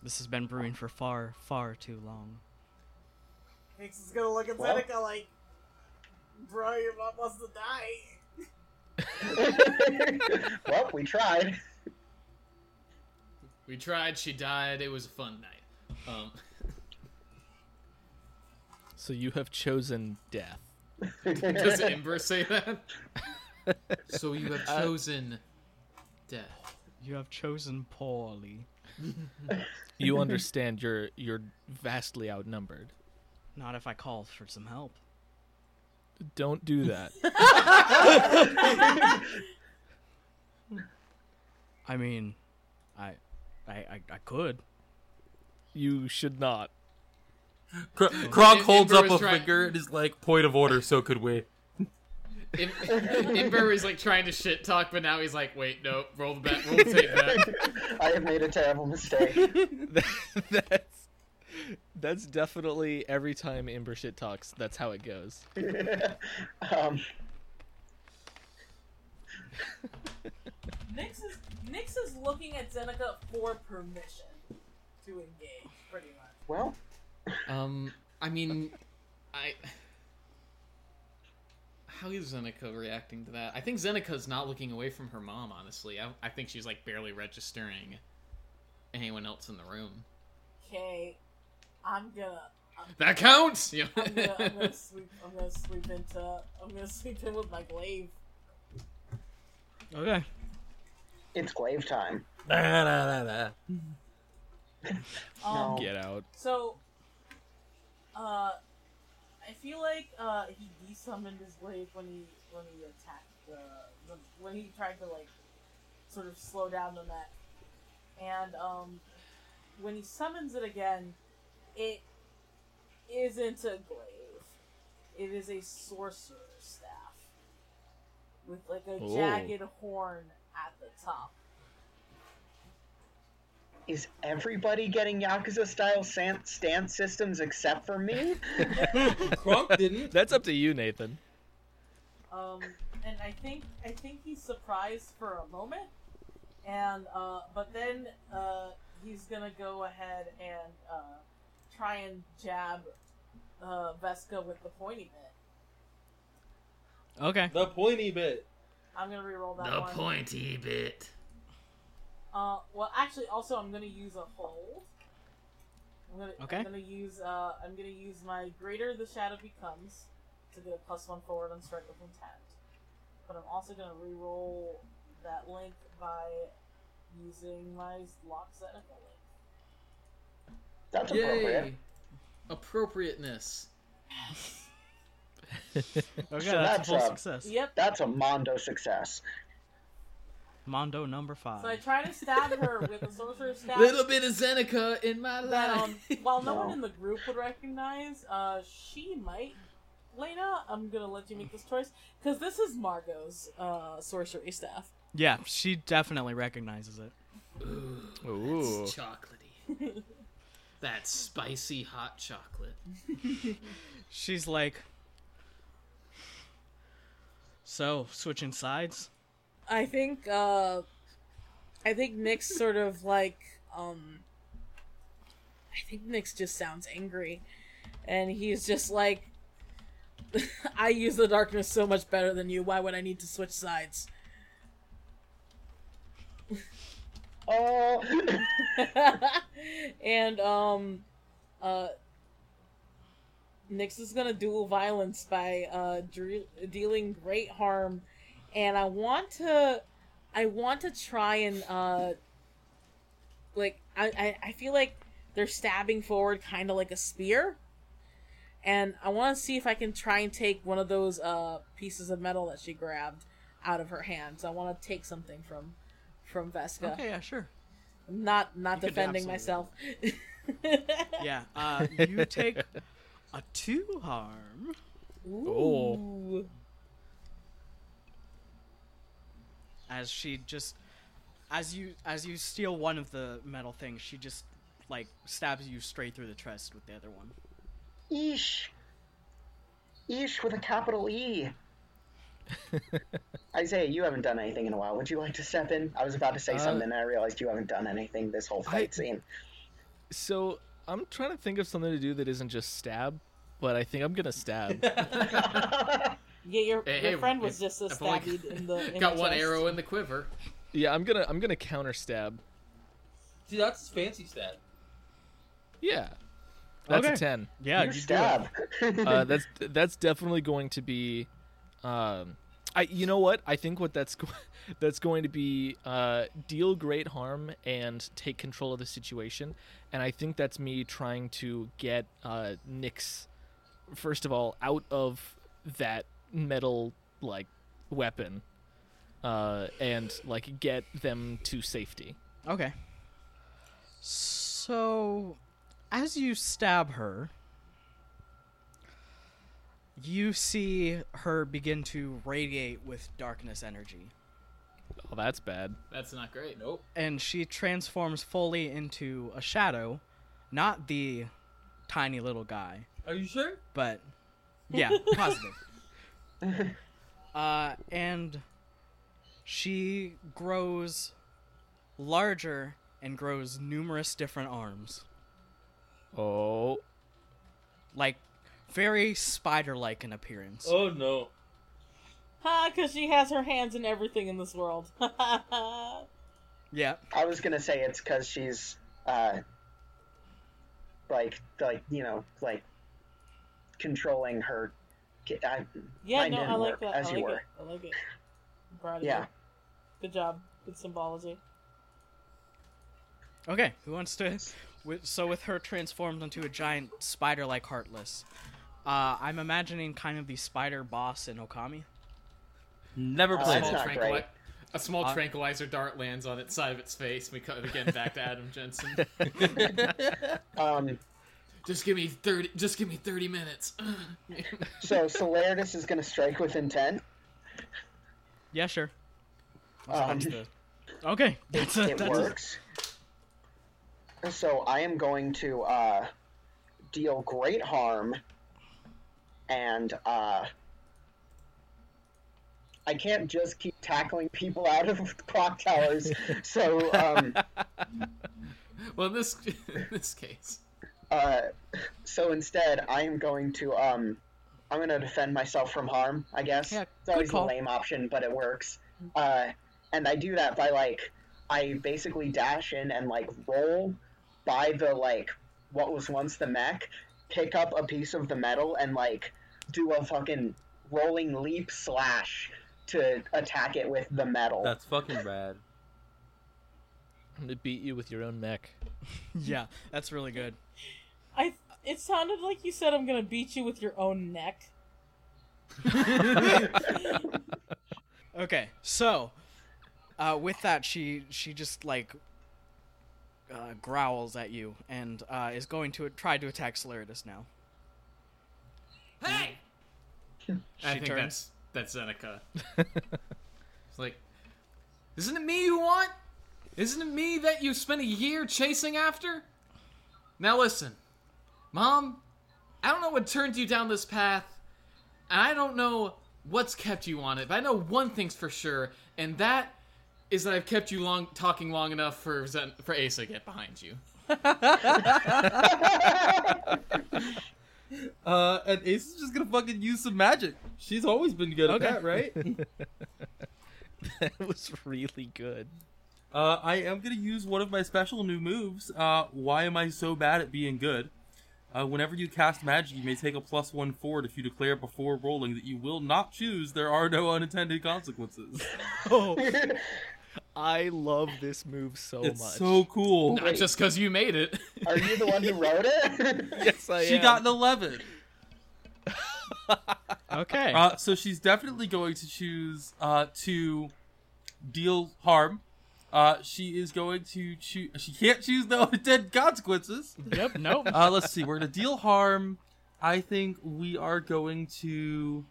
This has been brewing for far, far too long. Nyx is gonna look at Well- Zeneca like, "Bro, your mom wants to die." well, we tried. We tried. She died. It was a fun night. Um, So you have chosen death. does Ember say that? so you have Uh, chosen death. You have chosen poorly. You understand you're you're vastly outnumbered. Not if I call for some help. Don't do that. I mean, I, I, I, I could. you should not. Kr- Kronk holds Ember up a trying- finger and is like, "Point of order." So could we? Em- Ember is like trying to shit talk, but now he's like, wait, no, roll the bet, roll the tape bet. I have made a terrible mistake. that's that's definitely every time Ember shit talks. That's how it goes. um, Nyx is Nyx is looking at Zeneca for permission to engage, pretty much. well, Um, I mean, I. How is Zeneca reacting to that? I think Zeneca's not looking away from her mom, honestly. I, I think she's like barely registering anyone else in the room. Okay, I'm gonna. I'm, That counts! You know? I'm gonna, I'm gonna sweep. I'm gonna sweep into. I'm gonna sweep in with my glaive. Okay. it's glaive time. Nah, nah, nah, nah. Um, No. Get out. So, uh, I feel like uh he desummoned his glaive when he when he attacked the when, when he tried to like sort of slow down the mech, and um when he summons it again, it isn't a glaive. It is a sorcerer's staff with like a Oh. jagged horn at the top. Is everybody getting Yakuza style san- stance systems except for me? Kronk didn't. That's up to you, Nathan. Um, and I think I think he's surprised for a moment, and uh, but then uh, he's gonna go ahead and uh, try and jab uh, Vesca with the pointy bit. Okay. The pointy bit. I'm gonna re-roll that the one. pointy bit. Uh, well, actually, also I'm gonna use a hold. I'm gonna Okay. I'm gonna use uh I'm gonna use my greater the shadow becomes to get a plus one forward on strike with intent. But I'm also gonna re-roll that link by using my lock Zeneca link. That's appropriate. Appropriateness. Okay, So that's, that's a a- success. Yep. That's a Mondo success. Mondo number five. So I try to stab her with a sorcerer's staff. Little bit of Zeneca in my that life. um, while no one in the group would recognize, uh, she might. Lena, I'm gonna let you make this choice because this is Margot's uh, sorcery staff. yeah, she definitely recognizes it. Ooh. It's chocolatey. That spicy hot chocolate. She's like, so switching sides. I think uh I think Nyx sort of like um I think Nyx just sounds angry. And he's just like I use the darkness so much better than you, why would I need to switch sides? Oh, and um uh Nyx is gonna dual violence by uh dre- dealing great harm. And I want to I want to try and uh like I, I, I feel like they're stabbing forward kind of like a spear. And I want to see if I can try and take one of those uh, pieces of metal that she grabbed out of her hands. I want to take something from from Vesca. Okay, yeah, sure. Not not You defending myself. Yeah, uh, you take a two harm. Ooh. as she just as you as you steal one of the metal things she just like stabs you straight through the chest with the other one Eesh. Eesh with a capital E. Isaiah, you haven't done anything in a while. Would you like to step in? I was about to say Uh, something and I realized you haven't done anything this whole fight I- scene. So I'm trying to think of something to do that isn't just stab, but I think I'm gonna stab. Yeah, your, Hey, your hey, friend was if- just a I've only in the in Got the one chest. arrow in the quiver. yeah, I'm gonna I'm gonna counter stab. See, that's fancy stab. Yeah, that's Okay. a ten. yeah you you do it. stab. uh, that's that's definitely going to be um I you know what? I think what that's go- that's going to be uh deal great harm and take control of the situation. And I think that's me trying to get uh Nyx first of all out of that metal like weapon uh and like get them to safety. Okay. So as you stab her you see her begin to radiate with darkness energy oh that's bad That's not great. Nope. and she transforms fully into a shadow not the tiny little guy Are you sure? but yeah, positive. uh, and she grows larger and grows numerous different arms, oh like very spider-like in appearance. Oh no. Ha, because she has her hands in everything in this world. Yeah, I was gonna say it's because she's uh, like like you know like controlling her. ki- I, yeah, mine no, I like work, that. As I you like were. it. I like it. I'm proud of Yeah. you. Good job. Good symbology. Okay, who wants to? So with her transformed into a giant spider-like heartless, uh, I'm imagining kind of the spider boss in Okami. Never Oh, played that's it. not. A small Uh, tranquilizer dart lands on its side of its face. We cut again back to Adam Jensen. Um, Just give me thirty. Just give me thirty minutes. so Celeritas is gonna strike with intent. Yeah, sure. Um, Okay, that's a, it that's works. So I am going to uh, deal great harm, and uh, I can't just keep tackling people out of clock towers. So um, well, in this in this case, uh, so instead, I am going to um, I'm going to defend myself from harm. I guess Yeah, it's always good a lame option, but it works. Uh, and I do that by like I basically dash in and like roll by the like what was once the mech, pick up a piece of the metal and like do a fucking rolling leap slash to attack it with the metal. That's fucking rad. I'm gonna beat you with your own mech yeah, that's really good. I. It sounded like you said I'm gonna beat you with your own neck. Okay, so uh, with that, she she just like uh, growls at you and uh, is going to try to attack Celeritas now. Hey, I think turns. that's that's Zeneca. it's like, isn't it me you want? Isn't it me that you spent a year chasing after? Now listen, Mom, I don't know what turned you down this path, and I don't know what's kept you on it, but I know one thing's for sure, and that is that I've kept you long talking long enough for Zen- for Asa to get behind you. Uh, and Ace is just gonna fucking use some magic. She's always been good at that, right? that was really good uh, I am gonna use one of my special new moves. Uh, why am I so bad at being good? Uh, whenever you cast magic, you may take a plus one forward if you declare before rolling that you will not choose. There are no unintended consequences. Oh, I love this move so much. it's much. so cool. Not just because you made it. Are you the one who wrote it? yes, I She am. got an eleven. Okay. Uh, so she's definitely going to choose uh, to deal harm. Uh, she is going to choose. She can't choose no unintended consequences. yep. Nope. Uh, let's see. We're gonna deal harm. I think we are going to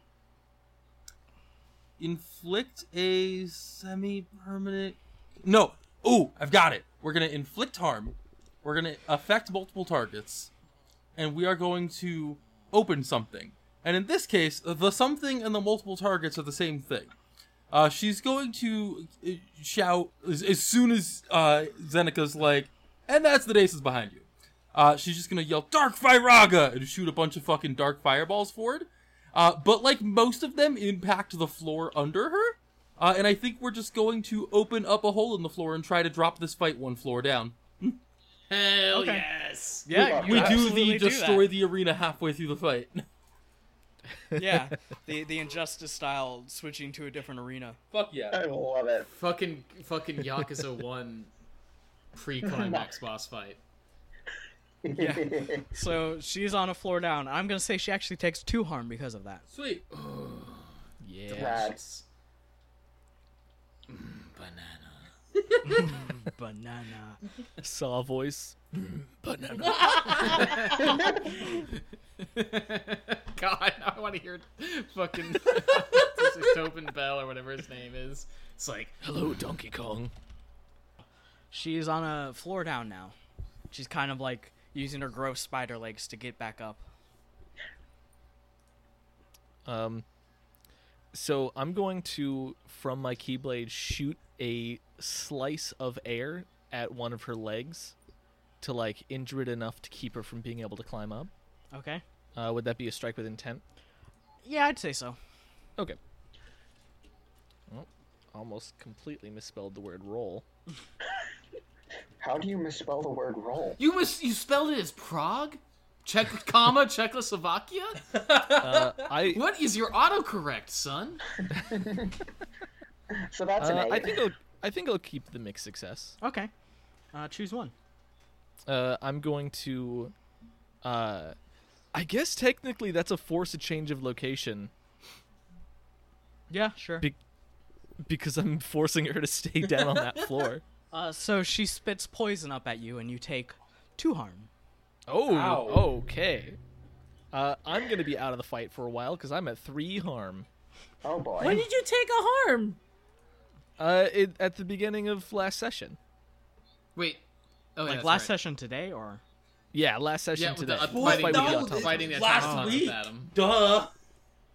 inflict a semi-permanent. No. Ooh, I've got it. We're gonna inflict harm. We're gonna affect multiple targets, and we are going to open something. And in this case, the something and the multiple targets are the same thing. Uh, she's going to uh, shout as, as soon as uh, Zeneca's like, and that's the Daces behind you. Uh, she's just gonna yell "Dark Firaga" and shoot a bunch of fucking dark fireballs forward. Uh, but like most of them impact the floor under her. Uh, and I think we're just going to open up a hole in the floor and try to drop this fight one floor down. Hell Okay. yes. yeah. We we do the destroy that. the arena halfway through the fight. yeah. The the injustice style switching to a different arena. Fuck yeah. I love it. Fucking fucking Yakuza one pre-climax boss fight. Yeah. So she's on a floor down. I'm gonna say she actually takes two harm because of that. Sweet. Yeah. Rad. Mm, banana. Banana. Saw voice. Mm, banana. God, I want to hear fucking Tobin Bell or whatever his name is. It's like, Hello, Donkey Kong. She's on a floor down now. She's kind of like using her gross spider legs to get back up. Um, so I'm going to, from my keyblade, shoot a slice of air at one of her legs to like injure it enough to keep her from being able to climb up. Okay. Uh, would that be a strike with intent? Yeah, I'd say so. Okay. Well, almost completely misspelled the word roll. How do you misspell the word roll? you mis- you spelled it as Prague? Czech, comma, Czechoslovakia? Uh, I What is your autocorrect, son? So that's an uh, eight. I think I'll I think I'll keep the mixed success. Okay. Uh, choose one. Uh, I'm going to. Uh, I guess technically that's a force a change of location Yeah, sure. Be- because I'm forcing her to stay down on that floor. Uh, so she spits poison up at you, and you take two harm. Oh, Ow. okay. Uh, I'm gonna be out of the fight for a while because I'm at three harm. oh boy. When did you take a harm? Uh, it, at the beginning of last session. Wait. Oh, yeah, like that's last right. session today, or Yeah, last session Yeah, today. the, uh, The fighting, fight the, with the fighting the Last automatons week? at him. Duh.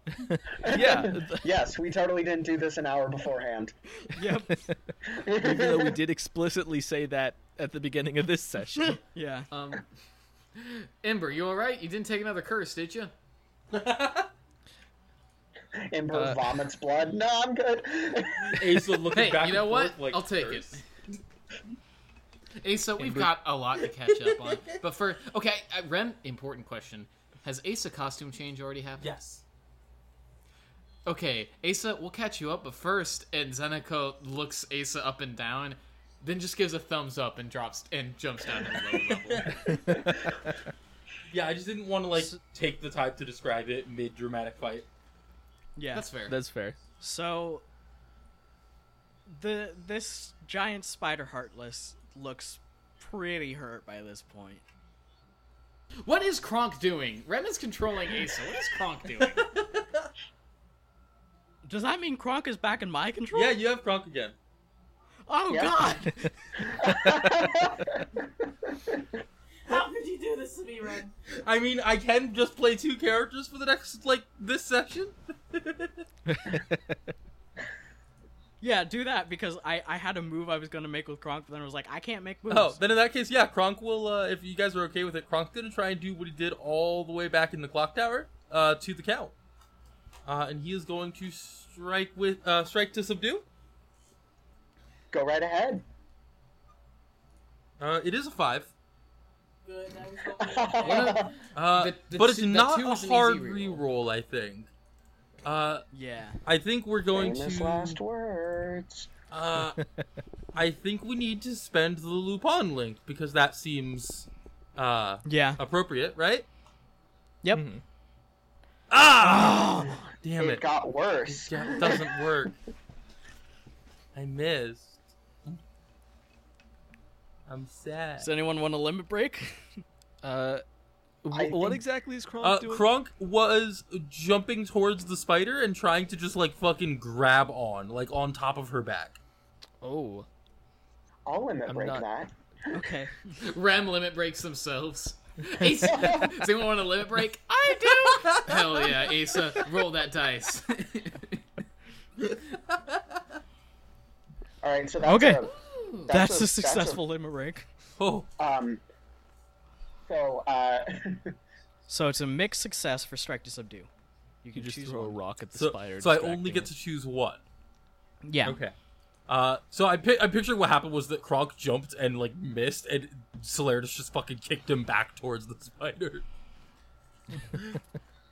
yeah, Yes, we totally didn't do this an hour beforehand. yep, even though we did explicitly say that at the beginning of this session. yeah. Um, Ember, you all right? You didn't take another curse, did you? Ember Uh, vomits blood. No, I'm good. Asa looking Hey, back you know what? forth like I'll take curse. it. Asa, we've Ember- got a lot to catch up on. But for okay, uh, Ren, important question: Has Asa costume change already happened? Yes. Okay, Asa, we'll catch you up, but first, and Zeneca looks Asa up and down, then just gives a thumbs up and drops and jumps down to the low level. Yeah, I just didn't want to like take the time to describe it mid dramatic fight. Yeah. That's fair. That's fair. So the this giant spider heartless looks pretty hurt by this point. What is Kronk doing? Ren is controlling Asa. What is Kronk doing? Does that mean Kronk is back in my control? Yeah, you have Kronk again. Oh Yeah. God! How could you do this to me, Ren? I mean, I can just play two characters for the next like this session. yeah, do that because I I had a move I was gonna make with Kronk, but then I was like, I can't make moves. Oh, then in that case, yeah, Kronk will. Uh, if you guys are okay with it, Kronk's gonna try and do what he did all the way back in the clock tower uh, to the count, uh, and he is going to strike with uh, strike to subdue. Go right ahead. Uh, it is a five, Good. I was hoping One of- uh, The- the but it's two- the not two a is an hard easy reroll. reroll. I think. Uh, yeah. I think we're going Famous to. last words. Uh, I think we need to spend the Lupin link because that seems uh Yeah. appropriate, right? Yep. Mhm. Ah, Ah! Damn it it. got worse. It doesn't work. I missed. I'm sad. Does anyone want a limit break? Uh, I what think- exactly is Kronk Uh, doing? Kronk was jumping towards the spider and trying to just like fucking grab on, like on top of her back. oh, I'll limit I'm break not- that. Okay. Ram limit breaks themselves. Asa, does anyone want a limit break? I do. Hell yeah, Asa, roll that dice. All right, so that's Okay. a, That's, a- a successful limit break. Oh, um. So uh, So it's a mixed success for strike to subdue. You you can just choose throw a rock at the so, spider. so I only get it. to choose one. Yeah. Okay. Uh, so I pi- I picture what happened was that Kronk jumped and like missed, and Celeritas just fucking kicked him back towards the spider.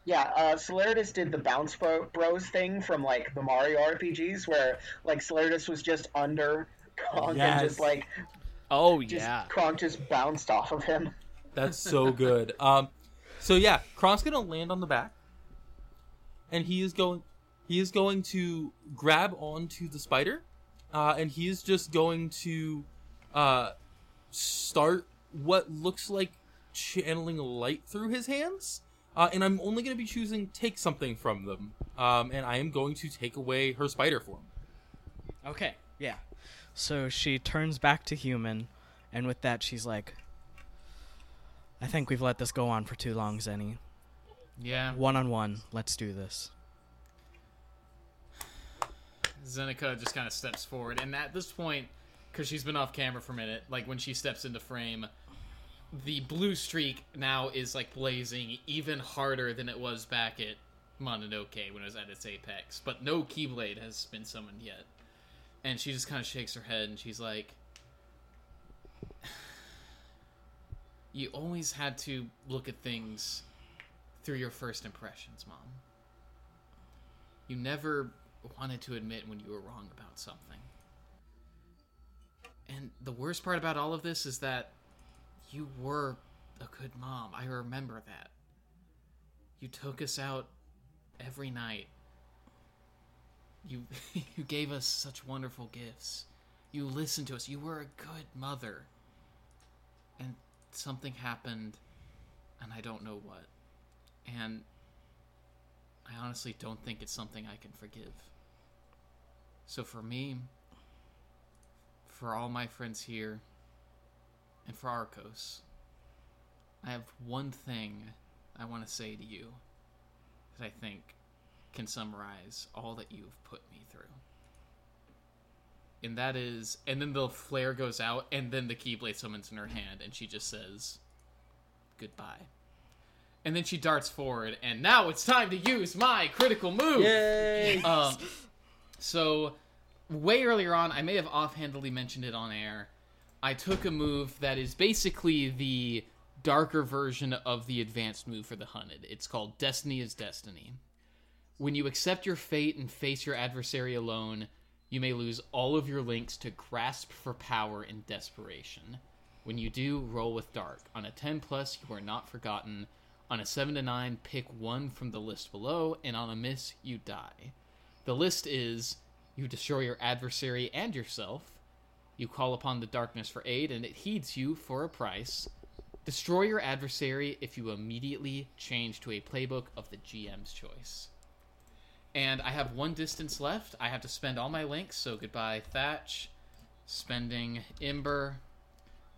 yeah, uh, Celeritas did the bounce bro- bros thing from like the Mario RPGs, where like Celeritas was just under Kronk Yes. and just like Oh just yeah. Kronk just bounced off of him. That's so good. Um, so yeah, Kronk's gonna land on the back, and he is going, he is going to grab onto the spider, uh, and he is just going to, uh, start what looks like channeling light through his hands. Uh, and I'm only going to be choosing take something from them, um, and I am going to take away her spider form. Okay. Yeah. So she turns back to human, and with that, she's like, I think we've let this go on for too long, Zenny. yeah, One on one, let's do this. Zeneca just kind of steps forward, and at this point, because she's been off camera for a minute, like when she steps into frame, the blue streak now is like blazing even harder than it was back at Mononoke when it was at its apex. But no Keyblade has been summoned yet, and she just kind of shakes her head and she's like, "You always had to look at things through your first impressions, Mom." You never wanted to admit when you were wrong about something. And the worst part about all of this is that you were a good mom. I remember that. You took us out every night. You you gave us such wonderful gifts. You listened to us. You were a good mother. And something happened and I don't know what. And I honestly don't think it's something I can forgive. So for me, for all my friends here, and for Arcos, I have one thing I want to say to you that I think can summarize all that you've put me through. And that is, and then the flare goes out, and then the Keyblade summons in her hand, and she just says, goodbye. And then she darts forward, and now it's time to use my critical move. Yay! Um, so, way earlier on, I may have offhandedly mentioned it on air. I took a move that is basically the darker version of the advanced move for the hunted. It's called Destiny is Destiny. When you accept your fate and face your adversary alone, you may lose all of your links to grasp for power in desperation. When you do, roll with dark. On a 10 plus, you are not forgotten. On a 7 to 9, pick one from the list below, and on a miss, you die. The list is you destroy your adversary and yourself. You call upon the darkness for aid, and it heeds you for a price. Destroy your adversary if you immediately change to a playbook of the GM's choice. And I have one distance left. I have to spend all my links, so goodbye Thatch. Spending Ember.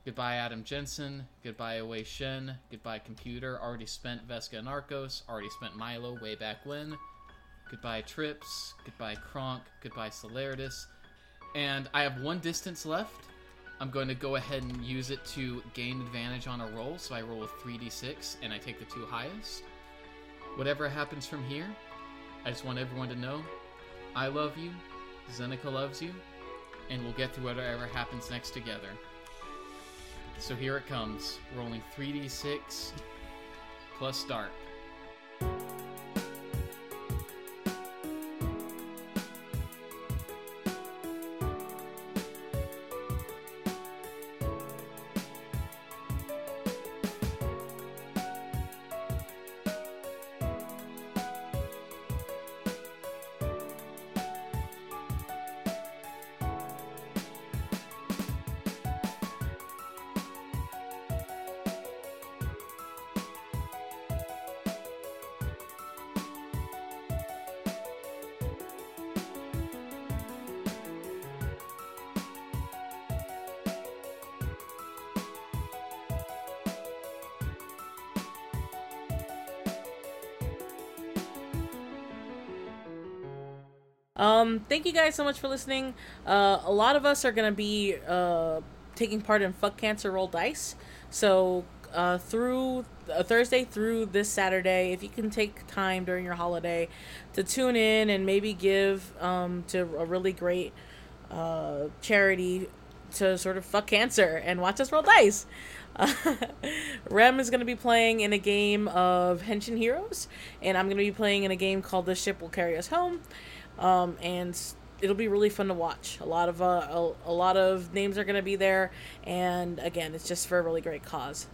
Goodbye Adam Jensen. Goodbye Wei Shen. Goodbye Computer. Already spent Vesca and Arcos. Already spent Milo way back when. Goodbye Trips. Goodbye Kronk. Goodbye Celeritas. And I have one distance left. I'm going to go ahead and use it to gain advantage on a roll. So I roll a 3d6 and I take the two highest. Whatever happens from here, I just want everyone to know I love you, Zeneca loves you, and we'll get through whatever happens next together. So here it comes, rolling 3d6 plus dark. Um, thank you guys so much for listening. Uh, a lot of us are gonna be uh, taking part in Fuck Cancer Roll Dice. So uh, through uh, Thursday through this Saturday, if you can take time during your holiday to tune in and maybe give um, to a really great uh, charity to sort of fuck cancer and watch us roll dice. Rem is going to be playing in a game of Henshin Heroes, and I'm going to be playing in a game called The Ship Will Carry Us Home. Um, and it'll be really fun to watch. A lot of uh, a, a lot of names are going to be there, and again, it's just for a really great cause.